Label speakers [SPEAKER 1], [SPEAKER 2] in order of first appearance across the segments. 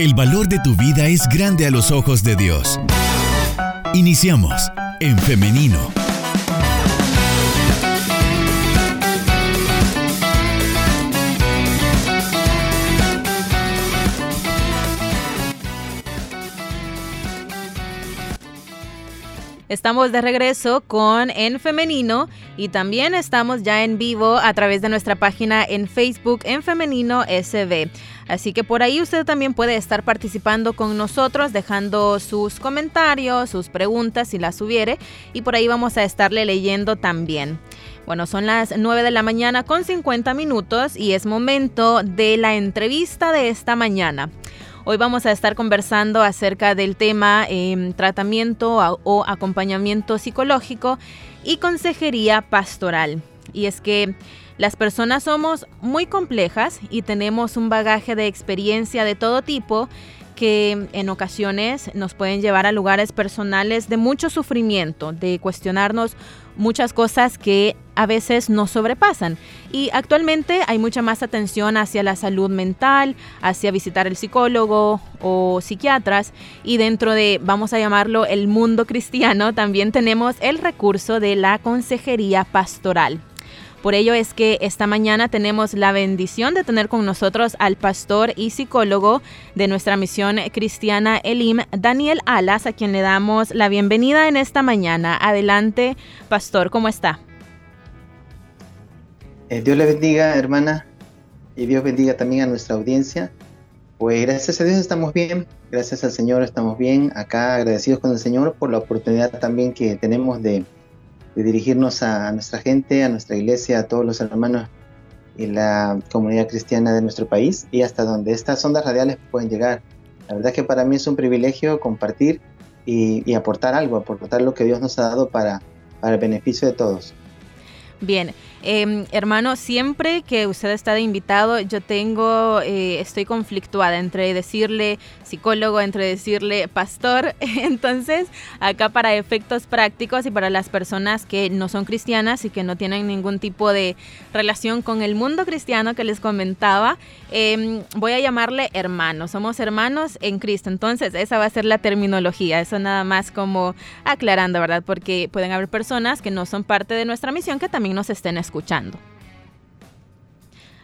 [SPEAKER 1] El valor de tu vida es grande a los ojos de Dios. Iniciamos en femenino.
[SPEAKER 2] Estamos de regreso con En Femenino y también estamos ya en vivo a través de nuestra página en Facebook En Femenino SB. Así que por ahí usted también puede estar participando con nosotros, dejando sus comentarios, sus preguntas si las hubiere y por ahí vamos a estarle leyendo también. Bueno, son las 9 de la mañana con 50 minutos y es momento de la entrevista de esta mañana. Hoy vamos a estar conversando acerca del tema em, tratamiento o acompañamiento psicológico y consejería pastoral. Y es que las personas somos muy complejas y tenemos un bagaje de experiencia de todo tipo que en ocasiones nos pueden llevar a lugares personales de mucho sufrimiento, de cuestionarnos muchas cosas que a veces nos sobrepasan. Y actualmente hay mucha más atención hacia la salud mental, hacia visitar el psicólogo o psiquiatras. Y dentro de, vamos a llamarlo, el mundo cristiano, también tenemos el recurso de la consejería pastoral. Por ello es que esta mañana tenemos la bendición de tener con nosotros al pastor y psicólogo de nuestra misión cristiana Elim, Daniel Alas, a quien le damos la bienvenida en esta mañana. Adelante, pastor, ¿cómo está?
[SPEAKER 3] Eh, Dios le bendiga, hermana, y Dios bendiga también a nuestra audiencia. Pues gracias a Dios estamos bien, gracias al Señor estamos bien, acá agradecidos con el Señor por la oportunidad también que tenemos de de dirigirnos a nuestra gente, a nuestra iglesia, a todos los hermanos y la comunidad cristiana de nuestro país y hasta donde estas ondas radiales pueden llegar. La verdad que para mí es un privilegio compartir y, aportar algo, aportar lo que Dios nos ha dado para, para el beneficio de todos.
[SPEAKER 2] Bien, eh, hermano, siempre que usted está de invitado, yo tengo, eh, estoy conflictuada entre decirle psicólogo, entre decirle pastor. Entonces, acá para efectos prácticos y para las personas que no son cristianas y que no tienen ningún tipo de relación con el mundo cristiano que les comentaba, eh, voy a llamarle hermano. Somos hermanos en Cristo. Entonces, esa va a ser la terminología. Eso nada más como aclarando, ¿verdad? Porque pueden haber personas que no son parte de nuestra misión que también nos estén escuchando.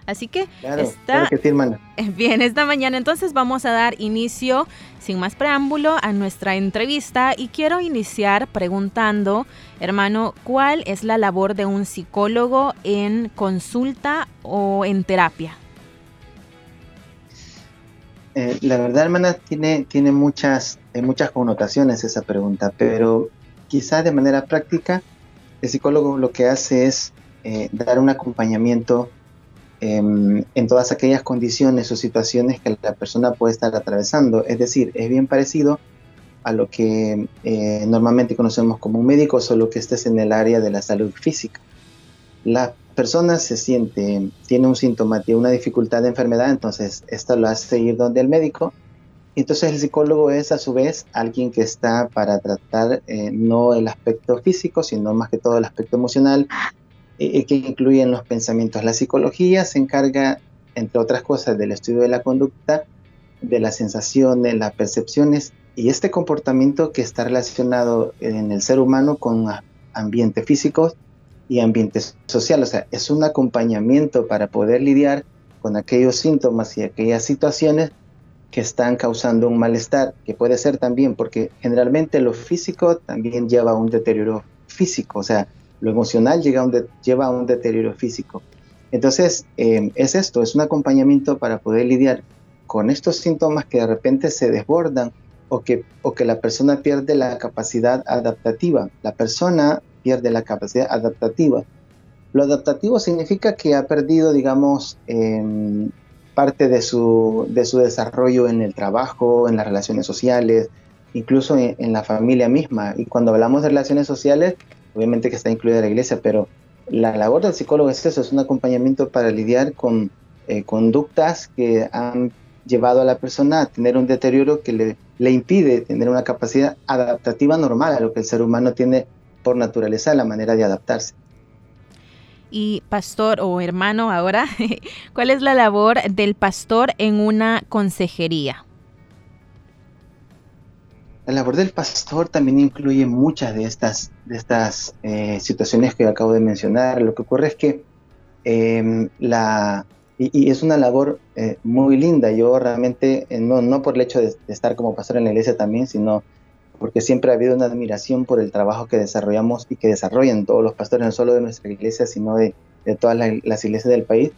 [SPEAKER 2] Así que está bien esta mañana. Entonces vamos a dar inicio, sin más preámbulo, a nuestra entrevista y quiero iniciar preguntando, hermano, ¿cuál es la labor de un psicólogo en consulta o en terapia?
[SPEAKER 3] Eh, la verdad, hermana, tiene, tiene muchas, eh, muchas connotaciones esa pregunta, pero quizá de manera práctica el psicólogo lo que hace es eh, dar un acompañamiento em, en todas aquellas condiciones o situaciones que la persona puede estar atravesando. Es decir, es bien parecido a lo que eh, normalmente conocemos como un médico, solo que este es en el área de la salud física. La persona se siente, tiene un síntoma, tiene una dificultad de enfermedad, entonces esto lo hace ir donde el médico entonces el psicólogo es a su vez alguien que está para tratar eh, no el aspecto físico, sino más que todo el aspecto emocional, eh, que incluye en los pensamientos. La psicología se encarga, entre otras cosas, del estudio de la conducta, de las sensaciones, las percepciones y este comportamiento que está relacionado en el ser humano con ambiente físico y ambiente social. O sea, es un acompañamiento para poder lidiar con aquellos síntomas y aquellas situaciones que están causando un malestar, que puede ser también porque generalmente lo físico también lleva a un deterioro físico, o sea, lo emocional llega a un lleva a un deterioro físico. Entonces, eh, es esto, es un acompañamiento para poder lidiar con estos síntomas que de repente se desbordan o que, o que la persona pierde la capacidad adaptativa. La persona pierde la capacidad adaptativa. Lo adaptativo significa que ha perdido, digamos, eh, parte de su, de su desarrollo en el trabajo, en las relaciones sociales, incluso en, la familia misma. Y cuando hablamos de relaciones sociales, obviamente que está incluida la iglesia, pero la labor del psicólogo es eso, es un acompañamiento para lidiar con eh, conductas que han llevado a la persona a tener un deterioro que le, le impide tener una capacidad adaptativa normal a lo que el ser humano tiene por naturaleza, la manera de adaptarse
[SPEAKER 2] y pastor o hermano ahora, ¿cuál es la labor del pastor en una consejería?
[SPEAKER 3] La labor del pastor también incluye muchas de estas, de estas eh, situaciones que acabo de mencionar. Lo que ocurre es que em, la, y, es una labor eh, muy linda. Yo realmente, eh, no, no por el hecho de, estar como pastor en la iglesia también, sino porque siempre ha habido una admiración por el trabajo que desarrollamos y que desarrollan todos los pastores, no solo de nuestra iglesia, sino de, de todas las iglesias del país.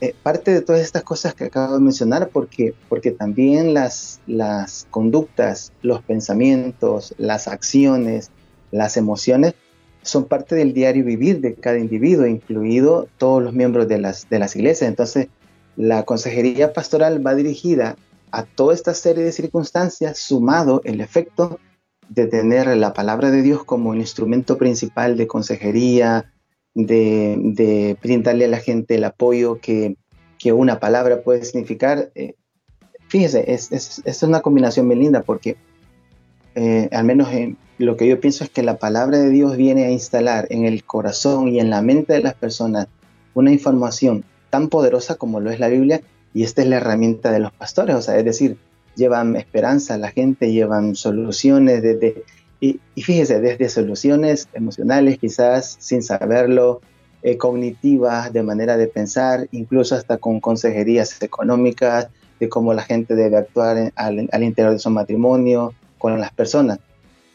[SPEAKER 3] Eh, parte de todas estas cosas que acabo de mencionar, porque, porque también las, las conductas, los pensamientos, las acciones, las emociones, son parte del diario vivir de cada individuo, incluido todos los miembros de las, de las iglesias. Entonces, la consejería pastoral va dirigida a toda esta serie de circunstancias, sumado el efecto de tener la palabra de Dios como el instrumento principal de consejería, de, de brindarle a la gente el apoyo que, que una palabra puede significar. Eh, fíjese, es, es, es, una combinación muy linda porque eh, al menos en, lo que yo pienso es que la palabra de Dios viene a instalar en el corazón y en la mente de las personas una información tan poderosa como lo es la Biblia y esta es la herramienta de los pastores, o sea, es decir, llevan esperanza a la gente, llevan soluciones desde, y, y fíjese, desde soluciones emocionales quizás sin saberlo, eh, cognitivas de manera de pensar, incluso hasta con consejerías económicas, de cómo la gente debe actuar al, al interior de su matrimonio, con las personas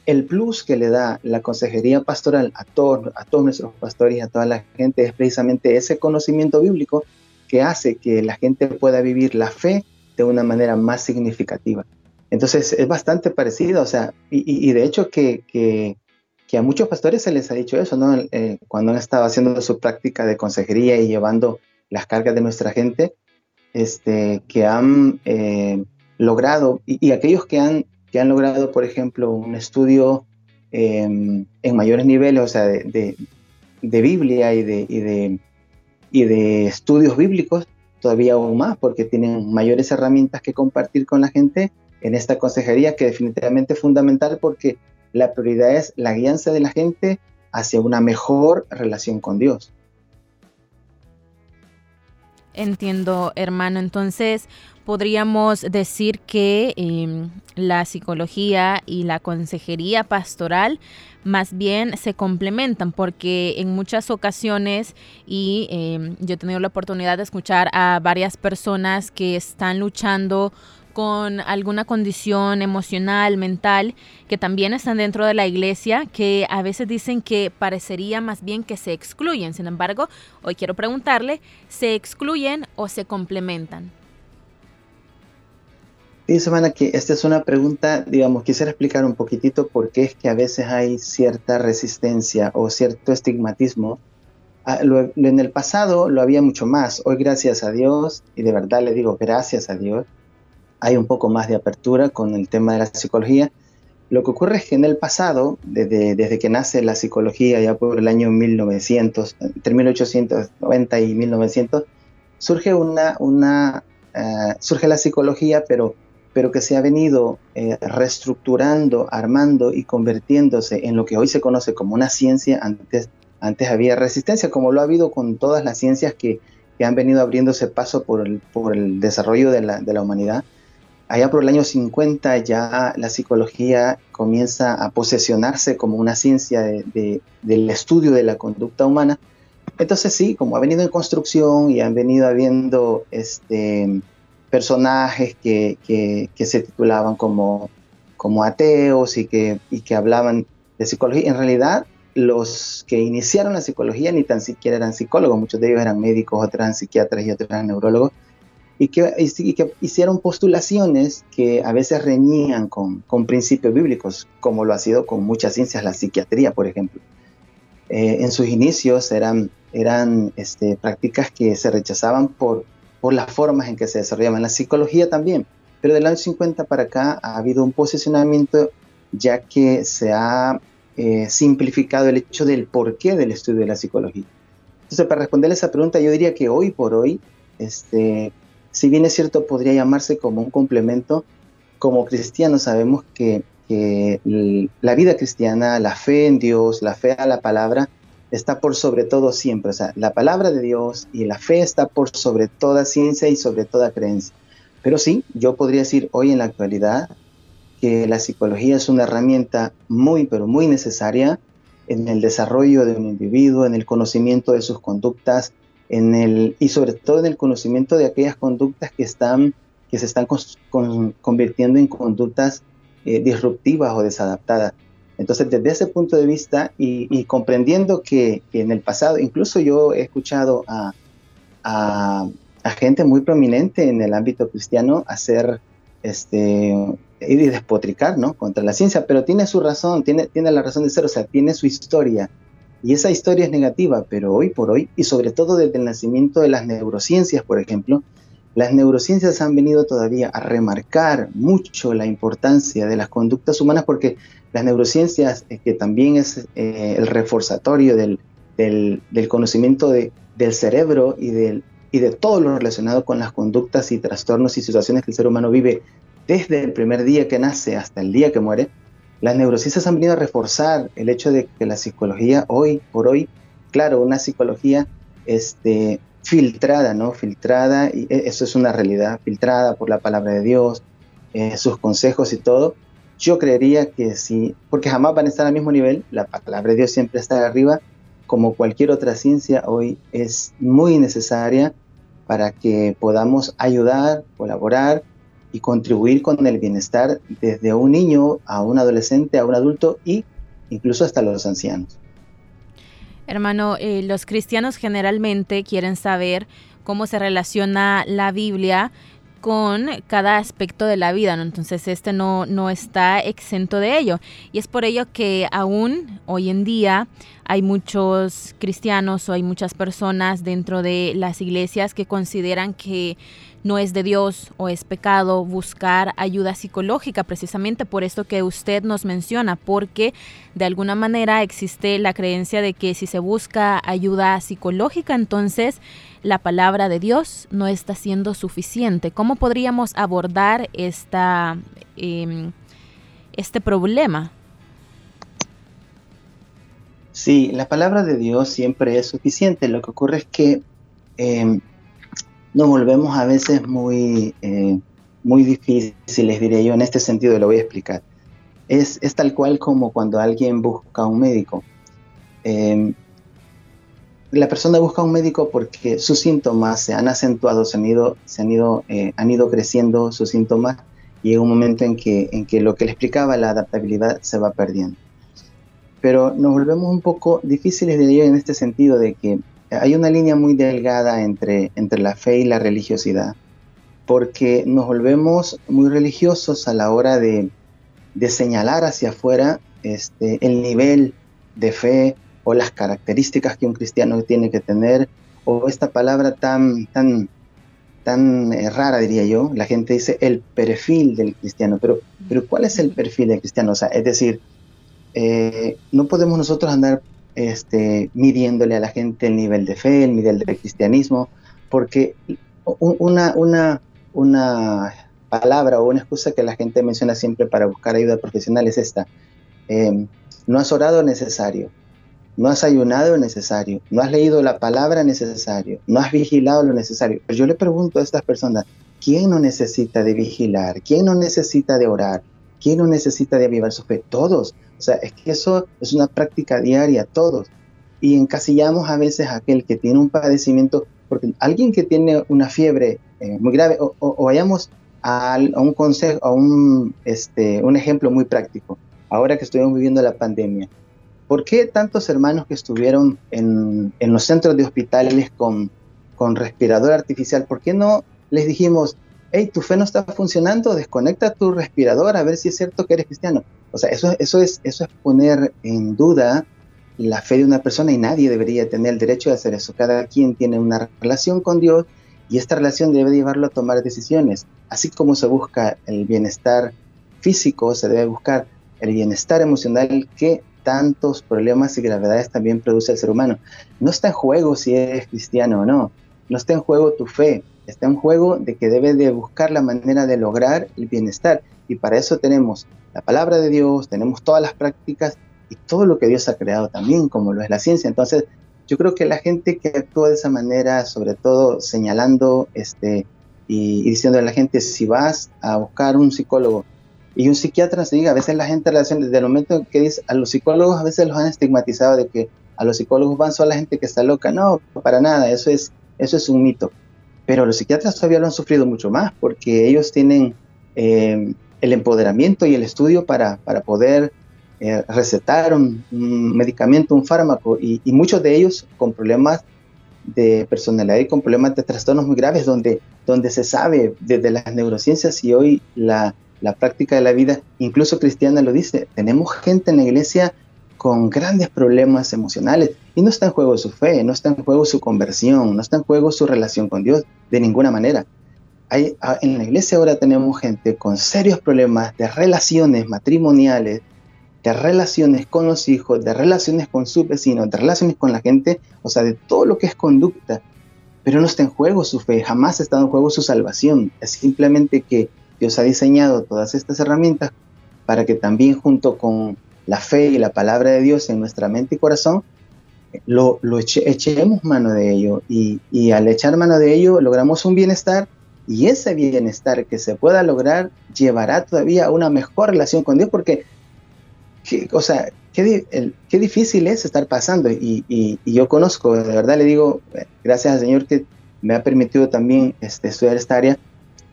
[SPEAKER 3] el plus que le da la consejería pastoral a todos, a todos nuestros pastores y a toda la gente es precisamente ese conocimiento bíblico que hace que la gente pueda vivir la fe de una manera más significativa. Entonces es bastante parecido, o sea, y, de hecho que, que, a muchos pastores se les ha dicho eso, ¿no? Eh, cuando han estado haciendo su práctica de consejería y llevando las cargas de nuestra gente, este, que han eh, logrado, y, y, aquellos que han que han logrado, por ejemplo, un estudio em, en mayores niveles, o sea, de, Biblia y de, de, y de estudios bíblicos, todavía aún más, porque tienen mayores herramientas que compartir con la gente en esta consejería, que definitivamente es fundamental porque la prioridad es la guianza de la gente hacia una mejor relación con Dios.
[SPEAKER 2] Entiendo, hermano. Entonces, podríamos decir que em, la psicología y la consejería pastoral más bien se complementan porque en muchas ocasiones y em, yo he tenido la oportunidad de escuchar a varias personas que están luchando con alguna condición emocional, mental, que también están dentro de la iglesia, que a veces dicen que parecería más bien que se excluyen. Sin embargo, hoy quiero preguntarle, ¿se excluyen o se complementan?
[SPEAKER 3] Sí, semana que esta es una pregunta, digamos, quisiera explicar un poquitito por qué es que a veces hay cierta resistencia o cierto estigmatismo. Ah, en el pasado lo había mucho más, hoy gracias a Dios, y de verdad le digo gracias a Dios, hay un poco más de apertura con el tema de la psicología. Lo que ocurre es que en el pasado, desde, desde que nace la psicología, ya por el año 1900, entre 1890 y 1900, surge, una, una, uh, surge la psicología, pero, pero que se ha venido eh, reestructurando, armando y convirtiéndose en lo que hoy se conoce como una ciencia. Antes, antes había resistencia, como lo ha habido con todas las ciencias que, que han venido abriéndose paso por el, por el desarrollo de la, de la humanidad allá por el año 50 ya la psicología comienza a posesionarse como una ciencia del estudio de la conducta humana. Entonces sí, como ha venido en construcción y han venido habiendo este, personajes que, se titulaban como, como ateos y que, y que hablaban de psicología, en realidad los que iniciaron la psicología ni tan siquiera eran psicólogos, muchos de ellos eran médicos, otros eran psiquiatras y otros eran neurólogos, y que, hicieron postulaciones que a veces reñían con, con, principios bíblicos, como lo ha sido con muchas ciencias, la psiquiatría, por ejemplo. Eh, en sus inicios eran, eran este, prácticas que se rechazaban por, por las formas en que se desarrollaban. La psicología también, pero del año 50 para acá ha habido un posicionamiento ya que se ha eh, simplificado el hecho del porqué del estudio de la psicología. Entonces, para responder esa pregunta, yo diría que hoy por hoy, este, si bien es cierto, podría llamarse como un complemento, como cristianos sabemos que, la vida cristiana, la fe en Dios, la fe a la palabra, está por sobre todo siempre. O sea, la palabra de Dios y la fe está por sobre toda ciencia y sobre toda creencia. Pero sí, yo podría decir hoy en la actualidad que la psicología es una herramienta muy, pero muy necesaria en el desarrollo de un individuo, en el conocimiento de sus conductas, en el, y sobre todo en el conocimiento de aquellas conductas que, están, que se están convirtiendo en conductas eh, disruptivas o desadaptadas. Entonces, desde ese punto de vista y, comprendiendo que, en el pasado, incluso yo he escuchado a, a, gente muy prominente en el ámbito cristiano hacer este, ir y despotricar ¿no? contra la ciencia, pero tiene su razón, tiene, tiene la razón de ser, o sea, tiene su historia. Y esa historia es negativa, pero hoy por hoy, y sobre todo desde el nacimiento de las neurociencias, por ejemplo, las neurociencias han venido todavía a remarcar mucho la importancia de las conductas humanas porque las neurociencias, eh, que también es eh, el reforzatorio del, del, conocimiento de, del cerebro y, del, y de todo lo relacionado con las conductas y trastornos y situaciones que el ser humano vive desde el primer día que nace hasta el día que muere, las neurociencias han venido a reforzar el hecho de que la psicología hoy por hoy, claro, una psicología este, filtrada, ¿no? Filtrada, y e, eso es una realidad, filtrada por la palabra de Dios, eh, sus consejos y todo, yo creería que sí, porque jamás van a estar al mismo nivel, la palabra de Dios siempre está arriba, como cualquier otra ciencia hoy es muy necesaria para que podamos ayudar, colaborar y contribuir con el bienestar desde un niño a un adolescente, a un adulto y incluso hasta los ancianos.
[SPEAKER 2] Hermano, eh, los cristianos generalmente quieren saber cómo se relaciona la Biblia con cada aspecto de la vida, ¿no? Entonces este no, no está exento de ello. Y es por ello que aún hoy en día hay muchos cristianos o hay muchas personas dentro de las iglesias que consideran que no es de Dios o es pecado buscar ayuda psicológica, precisamente por esto que usted nos menciona, porque de alguna manera existe la creencia de que si se busca ayuda psicológica, entonces la palabra de Dios no está siendo suficiente. ¿Cómo podríamos abordar esta, em, este problema?
[SPEAKER 3] Sí, la palabra de Dios siempre es suficiente. Lo que ocurre es que em, nos volvemos a veces muy, eh, muy difíciles, diría yo, en este sentido, lo voy a explicar. Es, es tal cual como cuando alguien busca un médico. Em, la persona busca un médico porque sus síntomas se han acentuado, se han ido, se han ido, eh, han ido creciendo sus síntomas y llega un momento en que, en que lo que le explicaba la adaptabilidad se va perdiendo. Pero nos volvemos un poco difíciles, diría yo, en este sentido de que hay una línea muy delgada entre, entre la fe y la religiosidad, porque nos volvemos muy religiosos a la hora de, señalar hacia afuera este, el nivel de fe o las características que un cristiano tiene que tener, o esta palabra tan, tan, tan eh, rara, diría yo, la gente dice el perfil del cristiano, pero, pero ¿cuál es el perfil del cristiano? O sea, es decir, eh, no podemos nosotros andar este, midiéndole a la gente el nivel de fe, el nivel de cristianismo, porque una, palabra o una excusa que la gente menciona siempre para buscar ayuda profesional es esta. Em, no has orado necesario, no has ayunado necesario, no has leído la palabra necesario, no has vigilado lo necesario. Pero yo le pregunto a estas personas, ¿quién no necesita de vigilar? ¿Quién no necesita de orar? ¿Quién no necesita de avivar su fe? Todos. O sea, es que eso es una práctica diaria, todos. Y encasillamos a veces a aquel que tiene un padecimiento, porque alguien que tiene una fiebre eh, muy grave, o, vayamos a, un consejo, a un, este, un ejemplo muy práctico, ahora que estuvimos viviendo la pandemia. ¿Por qué tantos hermanos que estuvieron en, en los centros de hospitales con, con respirador artificial, por qué no les dijimos, hey, tu fe no está funcionando, desconecta tu respirador a ver si es cierto que eres cristiano. O sea, eso, eso, es, eso es poner en duda la fe de una persona y nadie debería tener el derecho de hacer eso. Cada quien tiene una relación con Dios y esta relación debe llevarlo a tomar decisiones. Así como se busca el bienestar físico, se debe buscar el bienestar emocional que tantos problemas y gravedades también produce el ser humano. No está en juego si eres cristiano o no, no está en juego tu fe, está en juego de que debe de buscar la manera de lograr el bienestar. Y para eso tenemos la palabra de Dios, tenemos todas las prácticas y todo lo que Dios ha creado también, como lo es la ciencia. Entonces, yo creo que la gente que actúa de esa manera, sobre todo señalando este, y, diciendo a la gente, si vas a buscar un psicólogo y un psiquiatra se diga, a veces la gente relaciona, desde el momento que dice, a los psicólogos a veces los han estigmatizado de que a los psicólogos van solo la gente que está loca. No, para nada, eso es, eso es un mito. Pero los psiquiatras todavía lo han sufrido mucho más porque ellos tienen eh, el empoderamiento y el estudio para, para poder eh, recetar un, medicamento, un fármaco, y, muchos de ellos con problemas de personalidad y con problemas de trastornos muy graves, donde, donde se sabe desde las neurociencias y hoy la, la práctica de la vida, incluso cristiana lo dice, tenemos gente en la iglesia con grandes problemas emocionales y no está en juego su fe, no está en juego su conversión, no está en juego su relación con Dios de ninguna manera. Hay, en la iglesia ahora tenemos gente con serios problemas de relaciones matrimoniales, de relaciones con los hijos, de relaciones con sus vecinos, de relaciones con la gente, o sea, de todo lo que es conducta. Pero no está en juego su fe, jamás está en juego su salvación. Es simplemente que Dios ha diseñado todas estas herramientas para que también junto con la fe y la palabra de Dios en nuestra mente y corazón, lo, echemos mano de ello. Y, al echar mano de ello logramos un bienestar y ese bienestar que se pueda lograr llevará todavía a una mejor relación con Dios porque, o sea, qué, qué, difícil es estar pasando. Y, yo conozco, de verdad le digo, gracias al Señor que me ha permitido también este, estudiar esta área.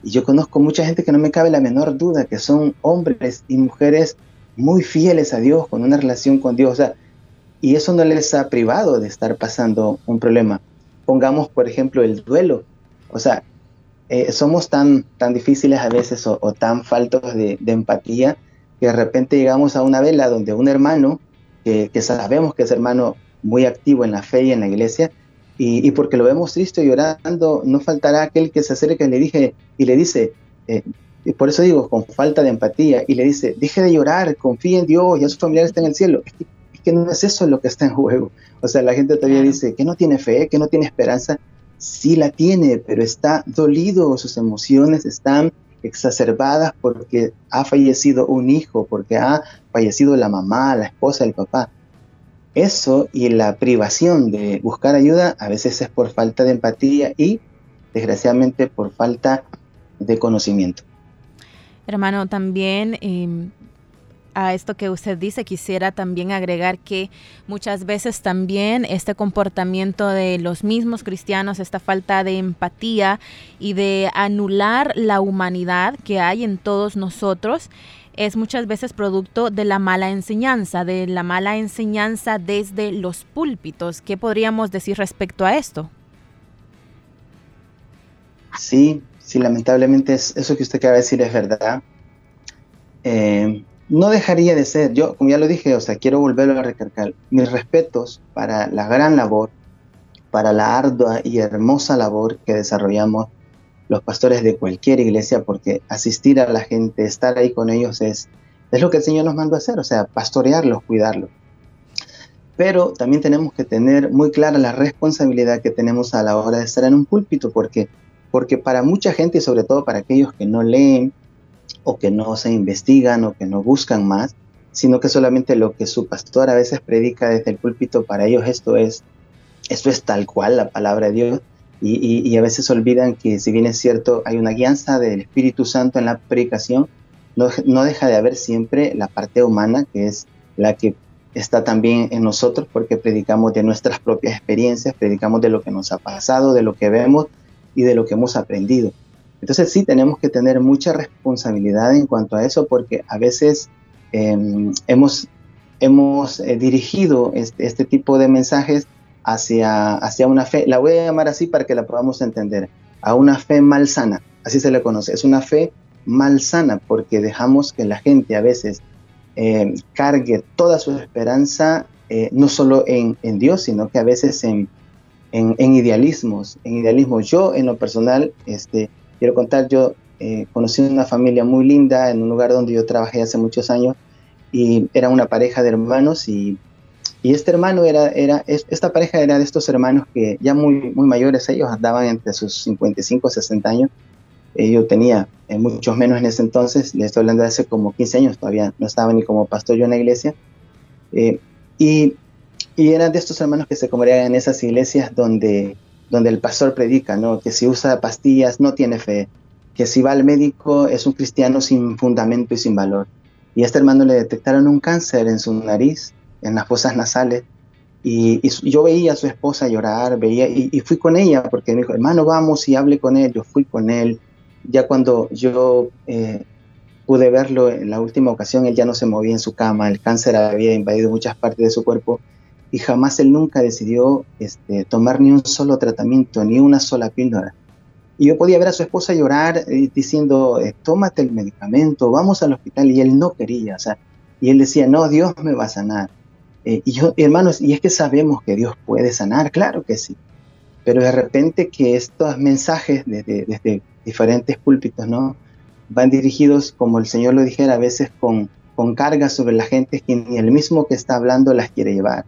[SPEAKER 3] Y yo conozco mucha gente que no me cabe la menor duda que son hombres y mujeres muy fieles a Dios, con una relación con Dios. O sea, y eso no les ha privado de estar pasando un problema. Pongamos, por ejemplo, el duelo. O sea, eh, somos tan, tan difíciles a veces o, tan faltos de, empatía que de repente llegamos a una vela donde un hermano, que, sabemos que es hermano muy activo en la fe y en la iglesia, y, porque lo vemos triste llorando, no faltará aquel que se acerque y le, dije, y le dice, eh, y por eso digo, con falta de empatía, y le dice, deje de llorar, confíe en Dios, ya su familiar está en el cielo. Es que, no es eso lo que está en juego. O sea, la gente todavía dice que no tiene fe, que no tiene esperanza. Sí la tiene, pero está dolido, sus emociones están exacerbadas porque ha fallecido un hijo, porque ha fallecido la mamá, la esposa, el papá. Eso y la privación de buscar ayuda a veces es por falta de empatía y desgraciadamente por falta de conocimiento.
[SPEAKER 2] Hermano, también em, a esto que usted dice, quisiera también agregar que muchas veces también este comportamiento de los mismos cristianos, esta falta de empatía y de anular la humanidad que hay en todos nosotros, es muchas veces producto de la mala enseñanza, de la mala enseñanza desde los púlpitos. ¿Qué podríamos decir respecto a esto?
[SPEAKER 3] Sí, Sí, lamentablemente es, eso que usted acaba de decir es verdad. Eh, no dejaría de ser, yo como ya lo dije, o sea, quiero volverlo a recalcar, mis respetos para la gran labor, para la ardua y hermosa labor que desarrollamos los pastores de cualquier iglesia, porque asistir a la gente, estar ahí con ellos es, es lo que el Señor nos mandó hacer, o sea, pastorearlos, cuidarlos. Pero también tenemos que tener muy clara la responsabilidad que tenemos a la hora de estar en un púlpito, porque porque para mucha gente y sobre todo para aquellos que no leen o que no se investigan o que no buscan más, sino que solamente lo que su pastor a veces predica desde el púlpito, para ellos esto es, esto es tal cual la palabra de Dios, y, a veces olvidan que si bien es cierto, hay una guianza del Espíritu Santo en la predicación, no, no deja de haber siempre la parte humana, que es la que está también en nosotros, porque predicamos de nuestras propias experiencias, predicamos de lo que nos ha pasado, de lo que vemos, y de lo que hemos aprendido. Entonces sí tenemos que tener mucha responsabilidad en cuanto a eso porque a veces em, hemos, hemos eh, dirigido este, este, tipo de mensajes hacia, hacia una fe, la voy a llamar así para que la podamos entender, a una fe malsana, así se le conoce, es una fe malsana porque dejamos que la gente a veces em, cargue toda su esperanza eh, no solo en, en Dios, sino que a veces en, en, idealismos, en idealismos. Yo, en lo personal, este, quiero contar, yo eh, conocí una familia muy linda en un lugar donde yo trabajé hace muchos años y era una pareja de hermanos y, y este hermano era, era, esta pareja era de estos hermanos que ya muy, muy mayores, ellos andaban entre sus 55 y 60 años. Eh, yo tenía eh, muchos menos en ese entonces, le estoy hablando de hace como 15 años, todavía no estaba ni como pastor yo en la iglesia. y y eran de estos hermanos que se congregan en esas iglesias donde, donde el pastor predica, ¿no? Que si usa pastillas no tiene fe, que si va al médico es un cristiano sin fundamento y sin valor. Y a este hermano le detectaron un cáncer en su nariz, en las fosas nasales, y, yo veía a su esposa llorar, veía, y, fui con ella, porque me dijo, hermano, vamos y hable con él. Yo fui con él. Ya cuando yo eh, pude verlo en la última ocasión, él ya no se movía en su cama, el cáncer había invadido muchas partes de su cuerpo, y jamás él nunca decidió este, tomar ni un solo tratamiento, ni una sola píldora. Y yo podía ver a su esposa llorar eh, diciendo, eh, tómate el medicamento, vamos al hospital, y él no quería, o sea, y él decía, no, Dios me va a sanar. Eh, y yo, hermanos, y es que sabemos que Dios puede sanar, claro que sí, pero de repente que estos mensajes desde, desde diferentes púlpitos, ¿no? Van dirigidos, como el Señor lo dijera, a veces con, con cargas sobre la gente que ni el mismo que está hablando las quiere llevar.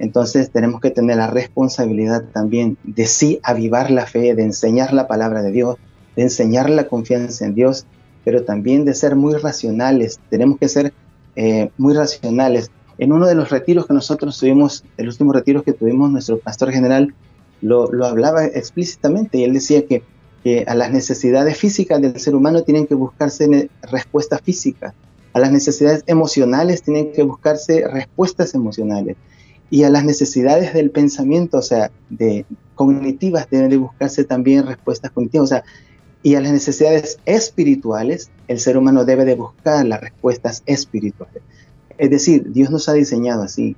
[SPEAKER 3] Entonces tenemos que tener la responsabilidad también de sí avivar la fe, de enseñar la palabra de Dios, de enseñar la confianza en Dios, pero también de ser muy racionales. Tenemos que ser eh, muy racionales. En uno de los retiros que nosotros tuvimos, el último retiro que tuvimos, nuestro pastor general lo, lo hablaba explícitamente y él decía que, que, a las necesidades físicas del ser humano tienen que buscarse respuestas físicas, a las necesidades emocionales tienen que buscarse respuestas emocionales y a las necesidades del pensamiento, o sea, de cognitivas, deben de buscarse también respuestas cognitivas, y a las necesidades espirituales, el ser humano debe de buscar las respuestas espirituales. Es decir, Dios nos ha diseñado así.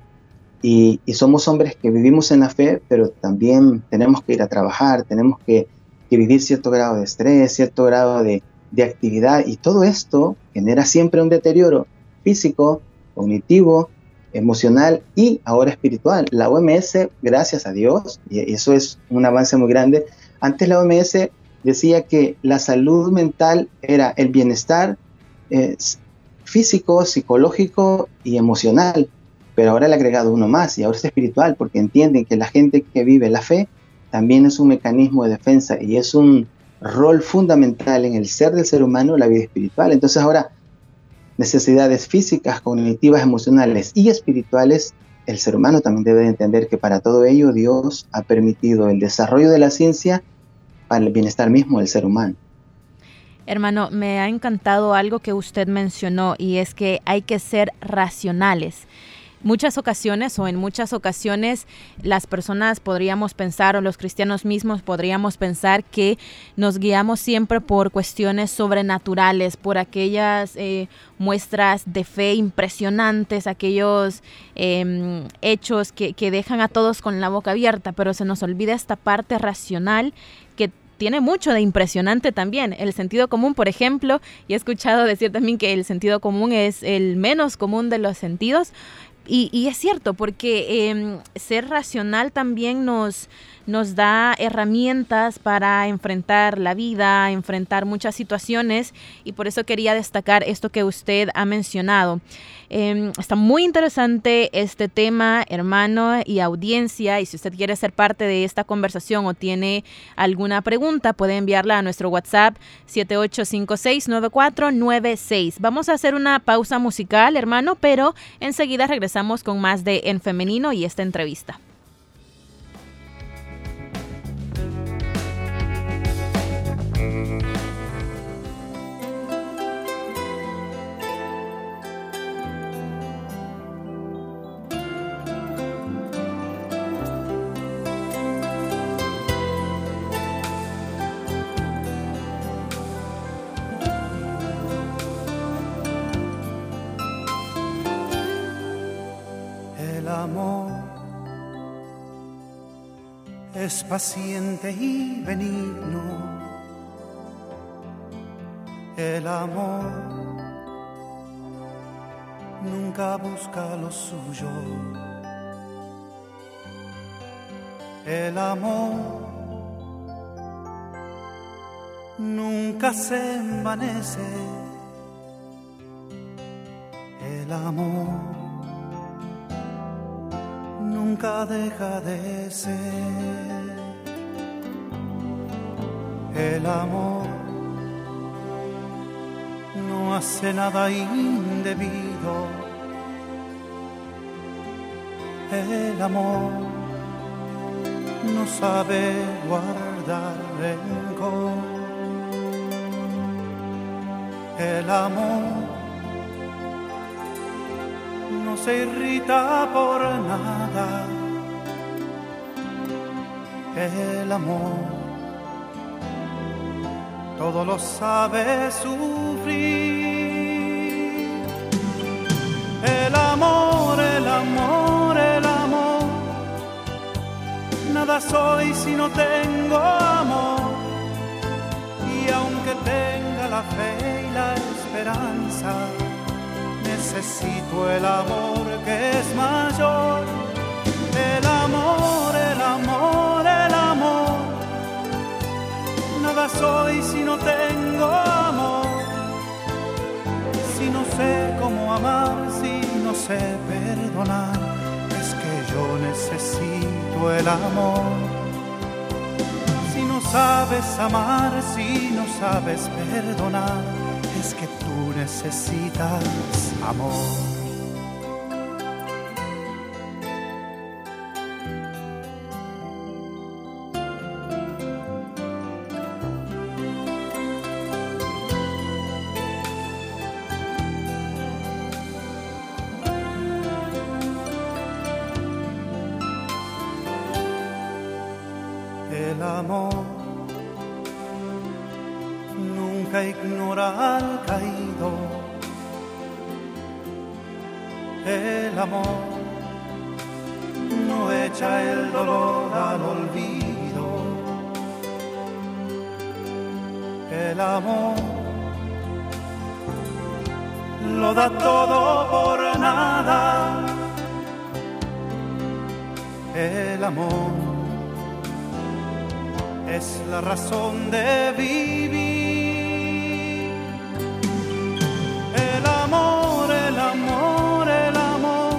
[SPEAKER 3] Y, somos hombres que vivimos en la fe, pero también tenemos que ir a trabajar, tenemos que, vivir cierto grado de estrés, cierto grado de, de actividad. Y todo esto genera siempre un deterioro físico, cognitivo, emocional y ahora espiritual. La OMS, gracias a Dios, y eso es un avance muy grande, antes la OMS decía que la salud mental era el bienestar eh, físico, psicológico y emocional, pero ahora le ha agregado uno más y ahora es espiritual porque entienden que la gente que vive la fe también es un mecanismo de defensa y es un rol fundamental en el ser del ser humano la vida espiritual. Entonces ahora necesidades físicas, cognitivas, emocionales y espirituales, el ser humano también debe entender que para todo ello Dios ha permitido el desarrollo de la ciencia para el bienestar mismo del ser humano.
[SPEAKER 2] Hermano, me ha encantado algo que usted mencionó y es que hay que ser racionales muchas ocasiones o en muchas ocasiones las personas podríamos pensar o los cristianos mismos podríamos pensar que nos guiamos siempre por cuestiones sobrenaturales, por aquellas eh, muestras de fe impresionantes, aquellos em, hechos que, que dejan a todos con la boca abierta, pero se nos olvida esta parte racional que tiene mucho de impresionante también. El sentido común, por ejemplo, y he escuchado decir también que el sentido común es el menos común de los sentidos, y, es cierto, porque em, ser racional también nos, nos da herramientas para enfrentar la vida, enfrentar muchas situaciones y por eso quería destacar esto que usted ha mencionado. Em, está muy interesante este tema, hermano y audiencia, y si usted quiere ser parte de esta conversación o tiene alguna pregunta, puede enviarla a nuestro WhatsApp 78569496. Vamos a hacer una pausa musical, hermano, pero enseguida regresamos con más de En Femenino y esta entrevista.
[SPEAKER 4] Es paciente y benigno. El amor nunca busca lo suyo. El amor nunca se envanece. El amor nunca deja de ser. El amor no hace nada indebido. El amor no sabe guardar rencor. El amor no se irrita por nada. El amor todo lo sabe sufrir. El amor, el amor, el amor. Nada soy si no tengo amor. Y aunque tenga la fe y la esperanza, necesito el amor que es mayor. El amor, el amor. Soy si no tengo amor. Si no sé cómo amar, si no sé perdonar, es que yo necesito el amor. Si no sabes amar, si no sabes perdonar, es que tú necesitas amor. Lo da todo por nada. El amor es la razón de vivir. El amor, el amor, el amor.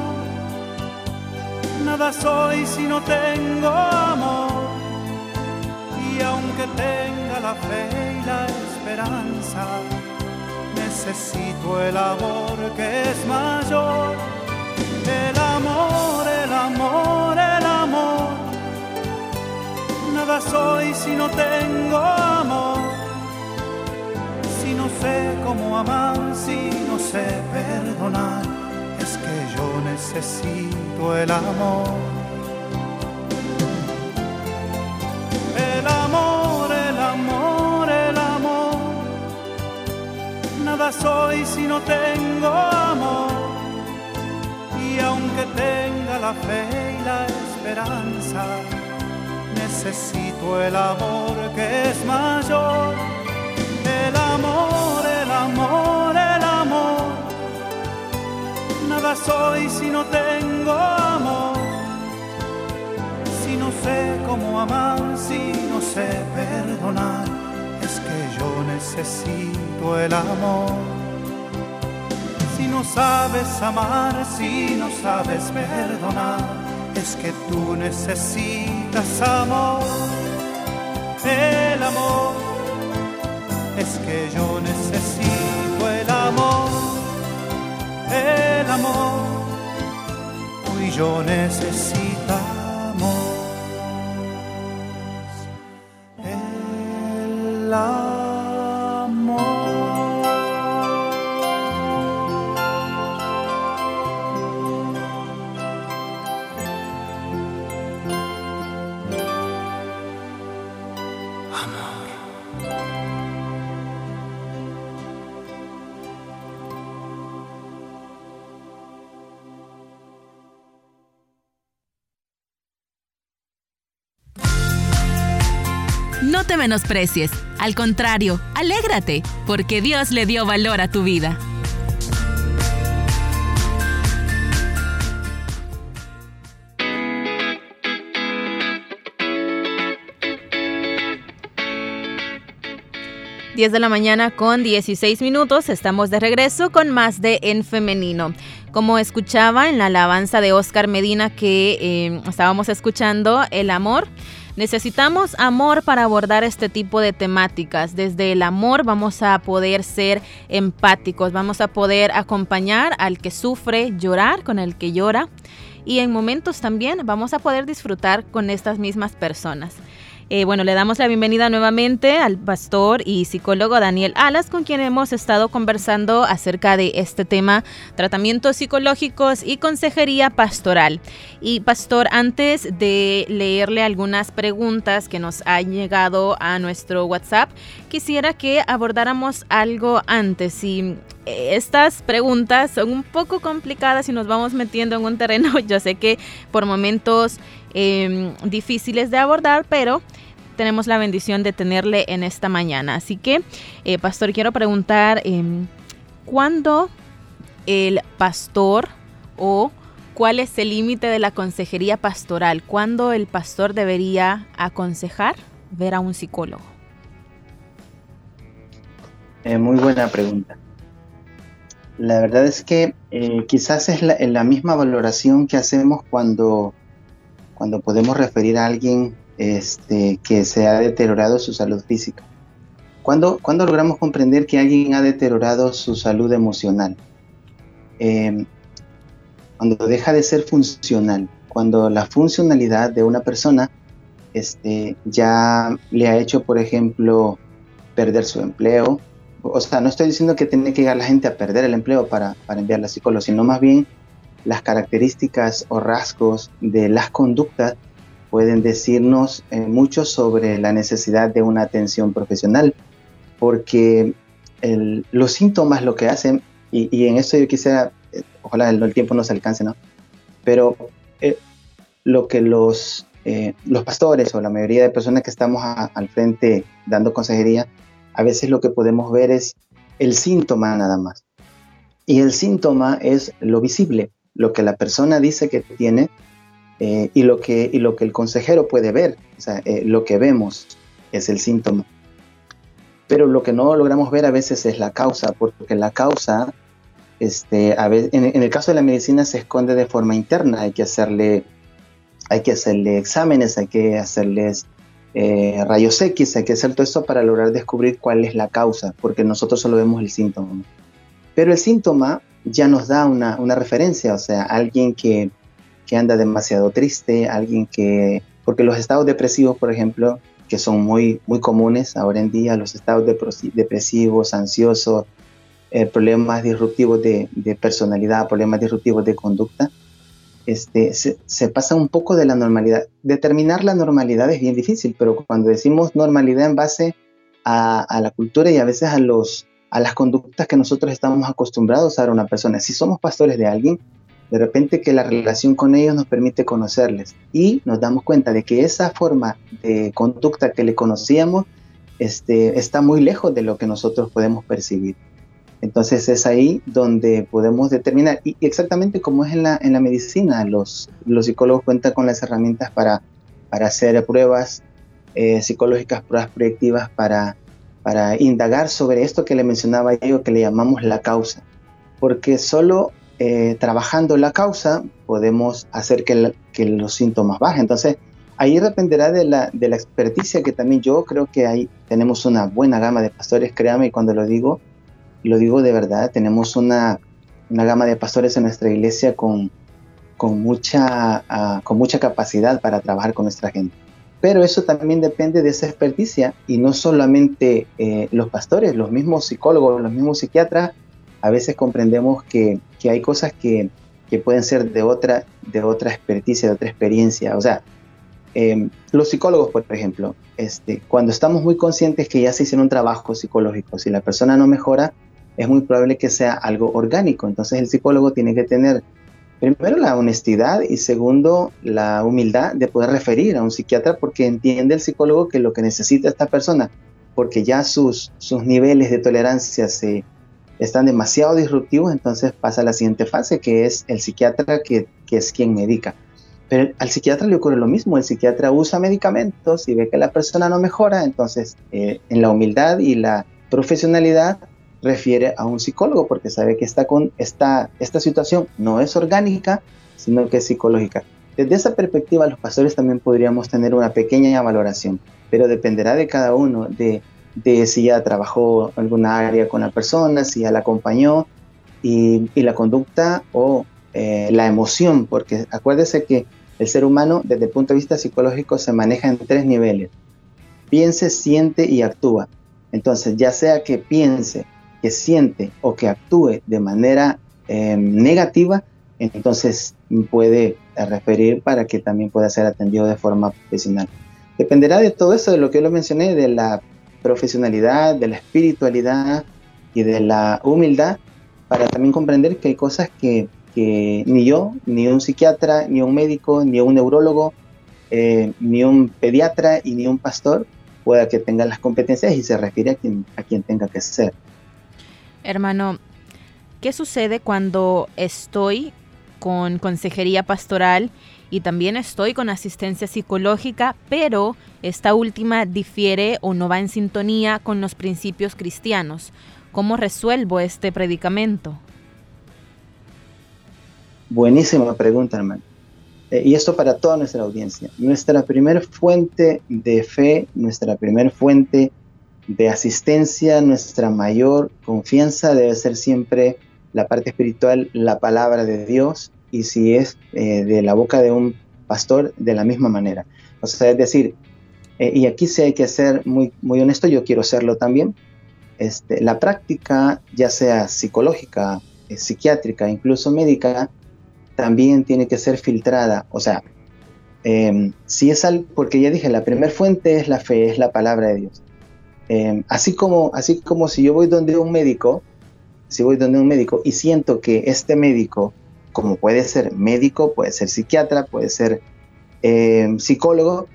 [SPEAKER 4] Nada soy si no tengo amor. Y aunque tenga la fe y la esperanza, necesito el amor que es mayor. El amor, el amor, el amor nada soy si no tengo amor. Si no sé cómo amar, si no sé perdonar, es que yo necesito el amor. El amor, Nada soy si no tengo amor. Y aunque tenga la fe y la esperanza, necesito el amor que es mayor. El amor, el amor, el amor. Nada soy si no tengo amor. Si no sé cómo amar, si no sé perdonar, necesito el amor. Si no sabes amar, si no sabes perdonar, es que tú necesitas amor. El amor es que yo necesito el amor. El amor, y yo necesitamos el amor.
[SPEAKER 2] Menosprecies, al contrario, alégrate, porque Dios le dio valor a tu vida. Diez de la mañana con 16 minutos, estamos de regreso con más de En Femenino. Como escuchaba en la alabanza de Oscar Medina que eh, estábamos escuchando, el amor. Necesitamos amor para abordar este tipo de temáticas. Desde el amor vamos a poder ser empáticos, vamos a poder acompañar al que sufre, llorar con el que llora y en momentos también vamos a poder disfrutar con estas mismas personas. Eh, bueno, le damos la bienvenida nuevamente al pastor y psicólogo Daniel Alas, con quien hemos estado conversando acerca de este tema, tratamientos psicológicos y consejería pastoral. Y pastor, antes de leerle algunas preguntas que nos han llegado a nuestro WhatsApp, quisiera que abordáramos algo antes. Y eh, estas preguntas son un poco complicadas y nos vamos metiendo en un terreno, yo sé que por momentos em, difíciles de abordar, pero tenemos la bendición de tenerle en esta mañana. Así que, eh, pastor, quiero preguntar, em, ¿cuándo el pastor o cuál es el límite de la consejería pastoral? ¿Cuándo el pastor debería aconsejar ver a un psicólogo?
[SPEAKER 3] Eh, muy buena pregunta. La verdad es que eh, quizás es la, misma valoración que hacemos cuando, cuando podemos referir a alguien este, que se ha deteriorado su salud física. ¿Cuándo, cuando logramos comprender que alguien ha deteriorado su salud emocional? Em, cuando deja de ser funcional, cuando la funcionalidad de una persona este, ya le ha hecho, por ejemplo, perder su empleo, o sea, no estoy diciendo que tiene que llegar la gente a perder el empleo para, para enviar a psicólogo, sino más bien las características o rasgos de las conductas pueden decirnos eh, mucho sobre la necesidad de una atención profesional, porque los síntomas lo que hacen, y, en esto yo quisiera, eh, ojalá el, el, tiempo no se alcance, ¿no? Pero eh, lo que los, los pastores o la mayoría de personas que estamos al frente dando consejería, a veces lo que podemos ver es el síntoma nada más. Y el síntoma es lo visible, lo que la persona dice que tiene eh, y, lo que, y lo que el consejero puede ver. O sea, eh, lo que vemos es el síntoma. Pero lo que no logramos ver a veces es la causa, porque la causa, este, a veces, en, el caso de la medicina, se esconde de forma interna. Hay que hacerle, hay que hacerle exámenes, hay que hacerles eh, rayos X, hay que hacer todo esto para lograr descubrir cuál es la causa, porque nosotros solo vemos el síntoma. Pero el síntoma ya nos da una, referencia, o sea, alguien que, anda demasiado triste, alguien que, porque los estados depresivos, por ejemplo, que son muy, muy comunes ahora en día, los estados depresivos, ansiosos, eh, problemas disruptivos de, de personalidad, problemas disruptivos de conducta, este, se, pasa un poco de la normalidad. Determinar la normalidad es bien difícil, pero cuando decimos normalidad en base a, la cultura y a veces a, los, a las conductas que nosotros estamos acostumbrados a dar a una persona, si somos pastores de alguien, de repente que la relación con ellos nos permite conocerles y nos damos cuenta de que esa forma de conducta que le conocíamos este, está muy lejos de lo que nosotros podemos percibir. Entonces es ahí donde podemos determinar, y exactamente como es en la, en la medicina, los, los psicólogos cuentan con las herramientas para, para hacer pruebas eh, psicológicas, pruebas proyectivas, para, para indagar sobre esto que le mencionaba yo, que le llamamos la causa. Porque solo eh, trabajando la causa podemos hacer que, los síntomas bajen. Entonces, ahí dependerá de la, de la experticia que también yo creo que ahí tenemos una buena gama de pastores, créame, y cuando lo digo, lo digo de verdad, tenemos una, gama de pastores en nuestra iglesia con, con, mucha, ah, con mucha capacidad para trabajar con nuestra gente. Pero eso también depende de esa experticia y no solamente eh, los pastores, los mismos psicólogos, los mismos psiquiatras, a veces comprendemos que, hay cosas que, pueden ser de otra, de otra experticia, de otra experiencia. O sea, em, los psicólogos, por ejemplo, este, cuando estamos muy conscientes que ya se hicieron un trabajo psicológico, si la persona no mejora, es muy probable que sea algo orgánico. Entonces el psicólogo tiene que tener primero la honestidad y segundo la humildad de poder referir a un psiquiatra porque entiende el psicólogo que lo que necesita esta persona, porque ya sus, sus niveles de tolerancia se, están demasiado disruptivos, entonces pasa a la siguiente fase que es el psiquiatra que, que es quien medica. Pero al psiquiatra le ocurre lo mismo, el psiquiatra usa medicamentos y ve que la persona no mejora, entonces eh, en la humildad y la profesionalidad refiere a un psicólogo porque sabe que esta, con, esta, esta situación no es orgánica, sino que es psicológica. Desde esa perspectiva, los pastores también podríamos tener una pequeña valoración, pero dependerá de cada uno, de, de si ya trabajó alguna área con la persona, si ya la acompañó, y, y la conducta o eh, la emoción, porque acuérdese que el ser humano desde el punto de vista psicológico se maneja en tres niveles. piense, siente y actúa. Entonces, ya sea que piense, que siente o que actúe de manera em, negativa, entonces puede referir para que también pueda ser atendido de forma profesional. Dependerá de todo eso, de lo que yo lo mencioné, de la profesionalidad, de la espiritualidad y de la humildad, para también comprender que hay cosas que, ni yo, ni un psiquiatra, ni un médico, ni un neurólogo, eh, ni un pediatra y ni un pastor pueda que tenga las competencias y se refiere a quien, a quien tenga que ser.
[SPEAKER 2] Hermano, ¿qué sucede cuando estoy con consejería pastoral y también estoy con asistencia psicológica, pero esta última difiere o no va en sintonía con los principios cristianos? ¿Cómo resuelvo este predicamento?
[SPEAKER 3] Buenísima pregunta, hermano. Eh, y esto para toda nuestra audiencia. Nuestra primera fuente de fe, nuestra primera fuente de asistencia, nuestra mayor confianza debe ser siempre la parte espiritual, la palabra de Dios, y si es eh, de la boca de un pastor, de la misma manera. O sea, es decir, eh, y aquí sí hay que ser muy, muy honesto, yo quiero serlo también, este, la práctica, ya sea psicológica, psiquiátrica, incluso médica, también tiene que ser filtrada. O sea, em, si es algo, porque ya dije, la primera fuente es la fe, es la palabra de Dios. Em, así, como, así como si yo voy donde un médico, si voy donde un médico y siento que este médico, como puede ser médico, puede ser psiquiatra, puede ser em, psicólogo,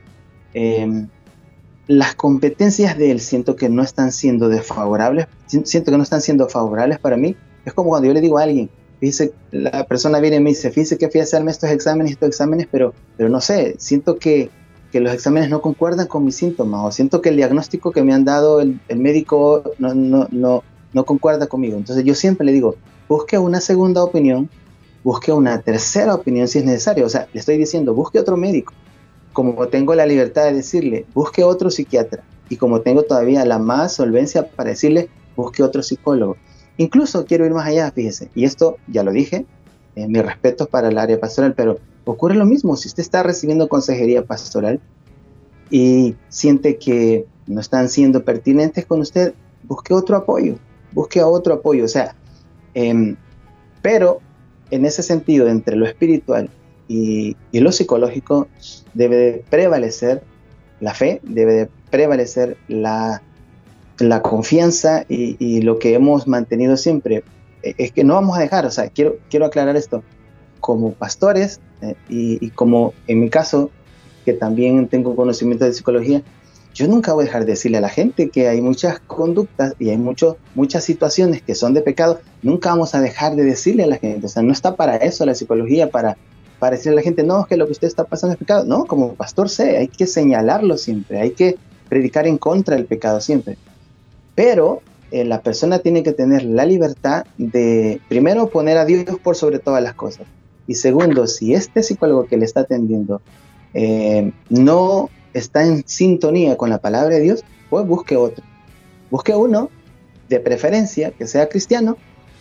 [SPEAKER 3] las competencias de él siento que no están siendo desfavorables, siento que no están siendo favorables para mí. Es como cuando yo le digo a alguien, Fíjese, la persona viene y me dice, fíjese que fui a hacerme estos exámenes estos exámenes, pero, pero no sé, siento que, que, los exámenes no concuerdan con mis síntomas o siento que el diagnóstico que me han dado el, médico no, no, no, no concuerda conmigo. Entonces yo siempre le digo, busque una segunda opinión, busque una tercera opinión si es necesario. O sea, le estoy diciendo, busque otro médico. Como tengo la libertad de decirle, busque otro psiquiatra. Y como tengo todavía la más solvencia para decirle, busque otro psicólogo. Incluso quiero ir más allá, fíjese, y esto ya lo dije, eh, mi respeto para el área pastoral, pero ocurre lo mismo, si usted está recibiendo consejería pastoral y siente que no están siendo pertinentes con usted, busque otro apoyo, busque otro apoyo, o sea, em, pero en ese sentido, entre lo espiritual y, y lo psicológico, debe de prevalecer la fe, debe de prevalecer la la confianza y, lo que hemos mantenido siempre eh, es que no vamos a dejar, o sea, quiero, quiero aclarar esto, como pastores eh, y, como en mi caso, que también tengo conocimiento de psicología, yo nunca voy a dejar de decirle a la gente que hay muchas conductas y hay mucho, muchas situaciones que son de pecado, nunca vamos a dejar de decirle a la gente, o sea, no está para eso la psicología, para, para decirle a la gente, no, que lo que usted está pasando es pecado, no, como pastor sé, hay que señalarlo siempre, hay que predicar en contra del pecado siempre. Pero eh, la persona tiene que tener la libertad de, primero, poner a Dios por sobre todas las cosas. Y segundo, si este psicólogo que le está atendiendo eh, no está en sintonía con la palabra de Dios, pues busque otro. Busque uno, de preferencia, que sea cristiano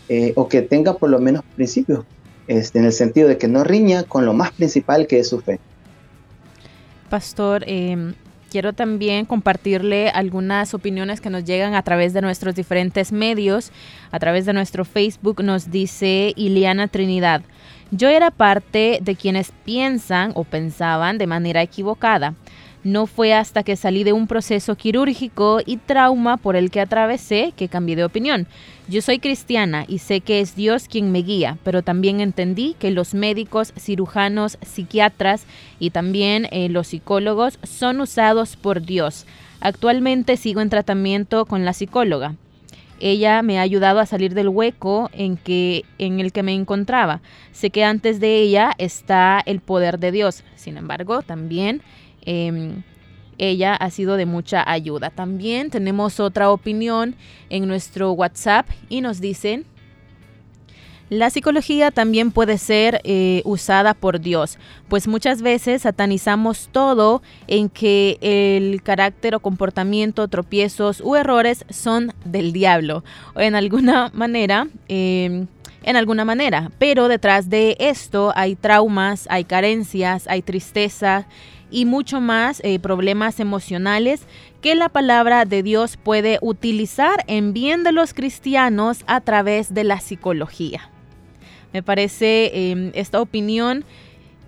[SPEAKER 3] eh, o que tenga por lo menos principios, este, en el sentido de que no riña con lo más principal que es su fe.
[SPEAKER 2] Pastor, eh, quiero también compartirle algunas opiniones que nos llegan a través de nuestros diferentes medios. A través de nuestro Facebook nos dice Iliana Trinidad. Yo era parte de quienes piensan o pensaban de manera equivocada. No fue hasta que salí de un proceso quirúrgico y trauma por el que atravesé que cambié de opinión. Yo soy cristiana y sé que es Dios quien me guía, pero también entendí que los médicos, cirujanos, psiquiatras y también eh, los psicólogos son usados por Dios. Actualmente sigo en tratamiento con la psicóloga. Ella me ha ayudado a salir del hueco en, que, en el que me encontraba. Sé que antes de ella está el poder de Dios. Sin embargo, también Em, ella ha sido de mucha ayuda. También tenemos otra opinión en nuestro WhatsApp y nos dicen, la psicología también puede ser eh, usada por Dios, pues muchas veces satanizamos todo en que el carácter o comportamiento, tropiezos u errores son del diablo. En alguna manera, em, en alguna manera, pero detrás de esto hay traumas, hay carencias, hay tristeza y mucho más eh, problemas emocionales que la palabra de Dios puede utilizar en bien de los cristianos a través de la psicología. Me parece em, esta opinión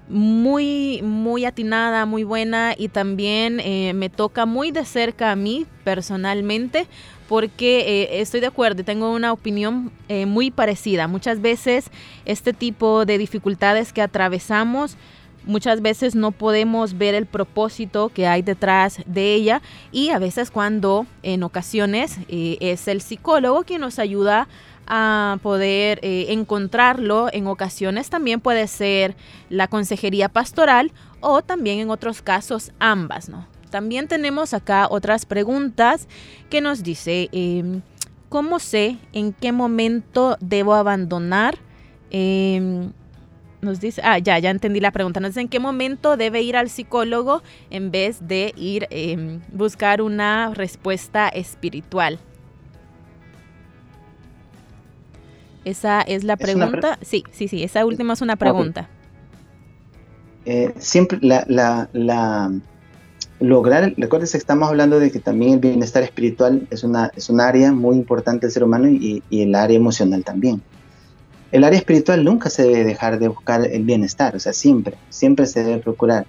[SPEAKER 2] muy, muy atinada, muy buena y también eh, me toca muy de cerca a mí personalmente porque eh, estoy de acuerdo, tengo una opinión eh, muy parecida. Muchas veces este tipo de dificultades que atravesamos, muchas veces no podemos ver el propósito que hay detrás de ella y a veces cuando en ocasiones es el psicólogo quien nos ayuda a poder eh, encontrarlo. En ocasiones también puede ser la consejería pastoral o también en otros casos ambas, ¿no? También tenemos acá otras preguntas que nos dice, em, ¿cómo sé en qué momento debo abandonar? Em, nos dice, ah, ya, ya entendí la pregunta. Nos dice en qué momento debe ir al psicólogo en vez de ir eh, buscar una respuesta espiritual. Esa es la pregunta. sí, sí, sí, esa última es una pregunta.
[SPEAKER 3] Eh, siempre la, la, la, lograr, recuerdes que estamos hablando de que también el bienestar espiritual es una, es un área muy importante del ser humano y, y, el área emocional también. El área espiritual nunca se debe dejar de buscar el bienestar, o sea, siempre, siempre se debe procurar.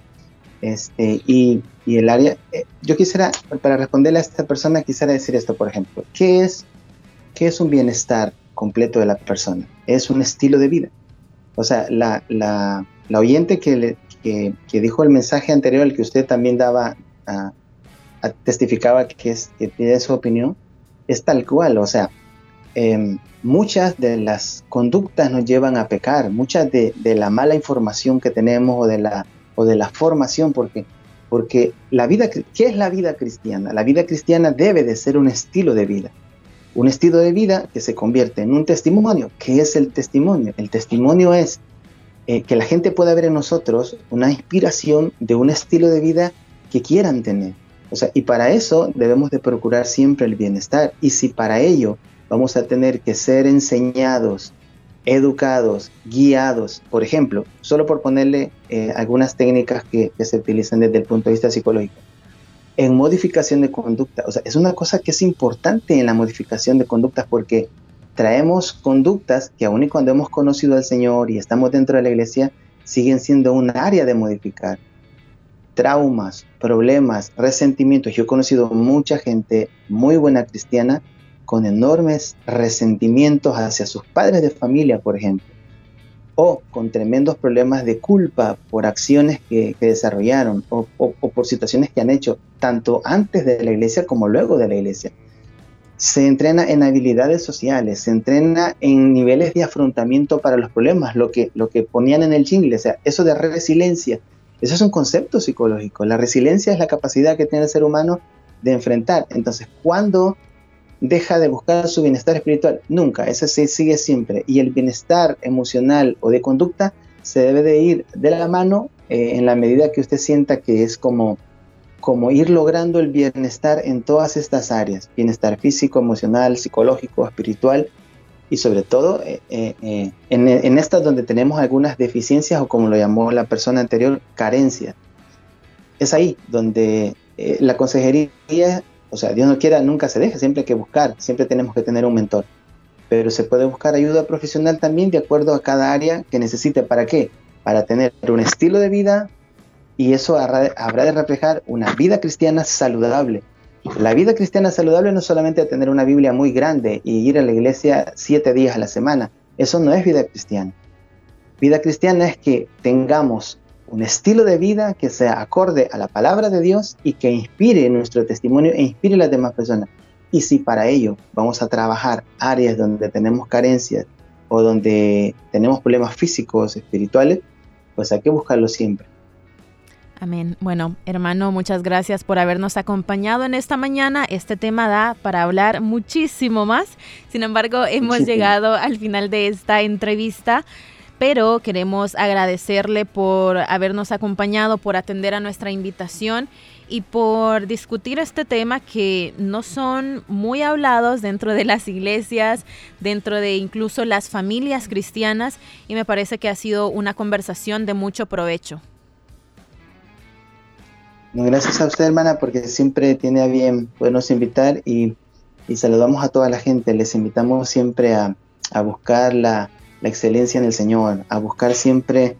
[SPEAKER 3] Este, y, y el área, eh, yo quisiera, para responderle a esta persona, quisiera decir esto, por ejemplo, ¿qué es, qué es un bienestar completo de la persona. Es un estilo de vida. O sea, la, la, la oyente que, que, dijo el mensaje anterior, el que usted también daba, testificaba que, es, que tiene su opinión, es tal cual. O sea, eh, muchas de las conductas nos llevan a pecar, muchas de, de, la mala información que tenemos o de la, o de la formación, porque, porque la vida, ¿qué es la vida cristiana? La vida cristiana debe de ser un estilo de vida un estilo de vida que se convierte en un testimonio. ¿Qué es el testimonio? El testimonio es eh, que la gente pueda ver en nosotros una inspiración de un estilo de vida que quieran tener. O sea, y para eso debemos de procurar siempre el bienestar. Y si para ello vamos a tener que ser enseñados, educados, guiados, por ejemplo, solo por ponerle eh, algunas técnicas que, que se utilizan desde el punto de vista psicológico en modificación de conducta. O sea, es una cosa que es importante en la modificación de conductas porque traemos conductas que aun y cuando hemos conocido al Señor y estamos dentro de la iglesia, siguen siendo un área de modificar. Traumas, problemas, resentimientos. Yo he conocido mucha gente muy buena cristiana con enormes resentimientos hacia sus padres de familia, por ejemplo o con tremendos problemas de culpa por acciones que, que desarrollaron o, por situaciones que han hecho tanto antes de la iglesia como luego de la iglesia. Se entrena en habilidades sociales, se entrena en niveles de afrontamiento para los problemas, lo que, lo que ponían en el jingle, o sea, eso de resiliencia, eso es un concepto psicológico. La resiliencia es la capacidad que tiene el ser humano de enfrentar. Entonces, cuando deja de buscar su bienestar espiritual, nunca, ese se sigue siempre. Y el bienestar emocional o de conducta se debe de ir de la mano eh, en la medida que usted sienta que es como, como ir logrando el bienestar en todas estas áreas, bienestar físico, emocional, psicológico, espiritual y sobre todo eh, eh, en, en estas donde tenemos algunas deficiencias o como lo llamó la persona anterior, carencias. Es ahí donde la consejería o sea, Dios no quiera, nunca se deja, siempre hay que buscar, siempre tenemos que tener un mentor. Pero se puede buscar ayuda profesional también de acuerdo a cada área que necesite. ¿Para qué? Para tener un estilo de vida y eso habrá de reflejar una vida cristiana saludable. La vida cristiana saludable no es solamente tener una Biblia muy grande y ir a la iglesia siete días a la semana. Eso no es vida cristiana. Vida cristiana es que tengamos un estilo de vida que sea acorde a la palabra de Dios y que inspire nuestro testimonio e inspire a las demás personas. Y si para ello vamos a trabajar áreas donde tenemos carencias o donde tenemos problemas físicos, espirituales, pues hay que buscarlo siempre.
[SPEAKER 2] Amén. Bueno, hermano, muchas gracias por habernos acompañado en esta mañana. Este tema da para hablar muchísimo más. Sin embargo, hemos muchísimo. llegado al final de esta entrevista pero queremos agradecerle por habernos acompañado, por atender a nuestra invitación y por discutir este tema que no son muy hablados dentro de las iglesias, dentro de incluso las familias cristianas y me parece que ha sido una conversación de mucho provecho.
[SPEAKER 3] Gracias a usted, hermana, porque siempre tiene a bien podernos invitar y, saludamos a toda la gente. Les invitamos siempre a, buscar la, excelencia en el Señor, a buscar siempre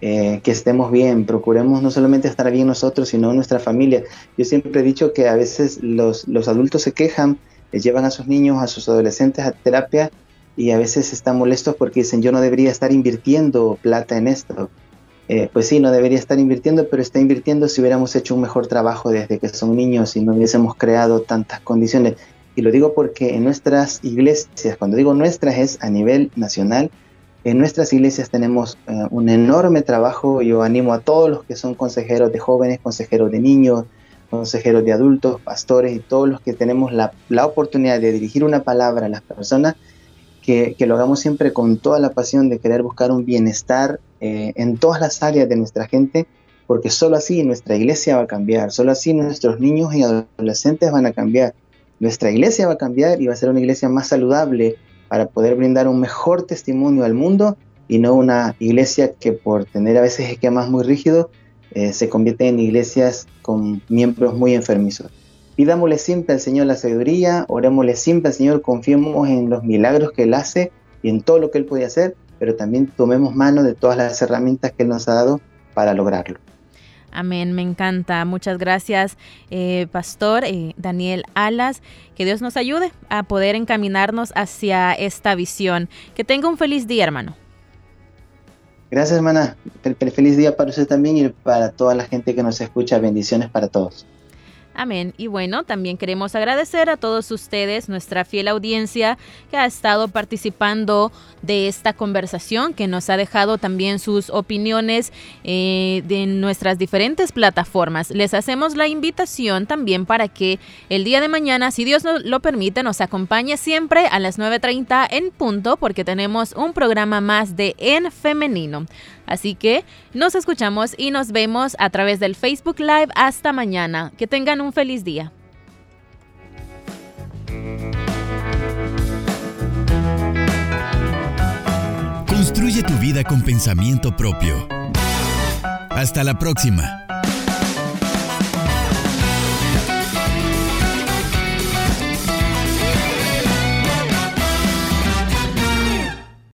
[SPEAKER 3] eh, que estemos bien. Procuremos no solamente estar bien nosotros, sino nuestra familia. Yo siempre he dicho que a veces los, los adultos se quejan, les llevan a sus niños, a sus adolescentes a terapia y a veces están molestos porque dicen yo no debería estar invirtiendo plata en esto. Eh, pues sí, no debería estar invirtiendo, pero está invirtiendo si hubiéramos hecho un mejor trabajo desde que son niños y no hubiésemos creado tantas condiciones. Y lo digo porque en nuestras iglesias, cuando digo nuestras es a nivel nacional, en nuestras iglesias tenemos eh, un enorme trabajo. Yo animo a todos los que son consejeros de jóvenes, consejeros de niños, consejeros de adultos, pastores y todos los que tenemos la, la oportunidad de dirigir una palabra a las personas, que, lo hagamos siempre con toda la pasión de querer buscar un bienestar eh, en todas las áreas de nuestra gente, porque solo así nuestra iglesia va a cambiar, solo así nuestros niños y adolescentes van a cambiar. Nuestra iglesia va a cambiar y va a ser una iglesia más saludable para poder brindar un mejor testimonio al mundo y no una iglesia que por tener a veces esquemas muy rígidos eh, se convierte en iglesias con miembros muy enfermizos. Pidámosle siempre al Señor la sabiduría, orémosle siempre al Señor, confiemos en los milagros que Él hace y en todo lo que Él puede hacer, pero también tomemos mano de todas las herramientas que Él nos ha dado para lograrlo.
[SPEAKER 2] Amén, me encanta. Muchas gracias, eh, Pastor eh, Daniel Alas. Que Dios nos ayude a poder encaminarnos hacia esta visión. Que tenga un feliz día, hermano.
[SPEAKER 3] Gracias, hermana. Feliz día para usted también y para toda la gente que nos escucha. Bendiciones para todos.
[SPEAKER 2] Amén. Y bueno, también queremos agradecer a todos ustedes, nuestra fiel audiencia que ha estado participando de esta conversación, que nos ha dejado también sus opiniones eh, de nuestras diferentes plataformas. Les hacemos la invitación también para que el día de mañana, si Dios lo permite, nos acompañe siempre a las 9.30 en punto, porque tenemos un programa más de En Femenino. Así que nos escuchamos y nos vemos a través del Facebook Live hasta mañana. Que tengan un feliz día.
[SPEAKER 1] Construye tu vida con pensamiento propio. Hasta la próxima.